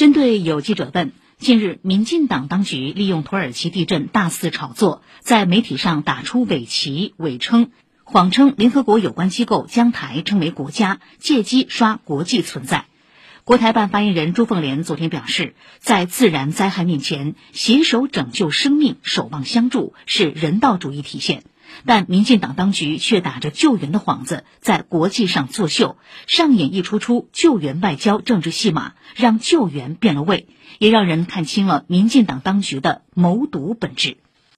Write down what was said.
针对有记者问，近日民进党当局利用土耳其地震大肆炒作，在媒体上打出伪旗、伪称，谎称联合国有关机构将台称为国家，借机刷国际存在。国台办发言人朱凤莲昨天表示，在自然灾害面前，携手拯救生命、守望相助是人道主义体现。但民进党当局却打着救援的幌子，在国际上作秀，上演一出出救援外交政治戏码，让救援变了味，也让人看清了民进党当局的谋独本质。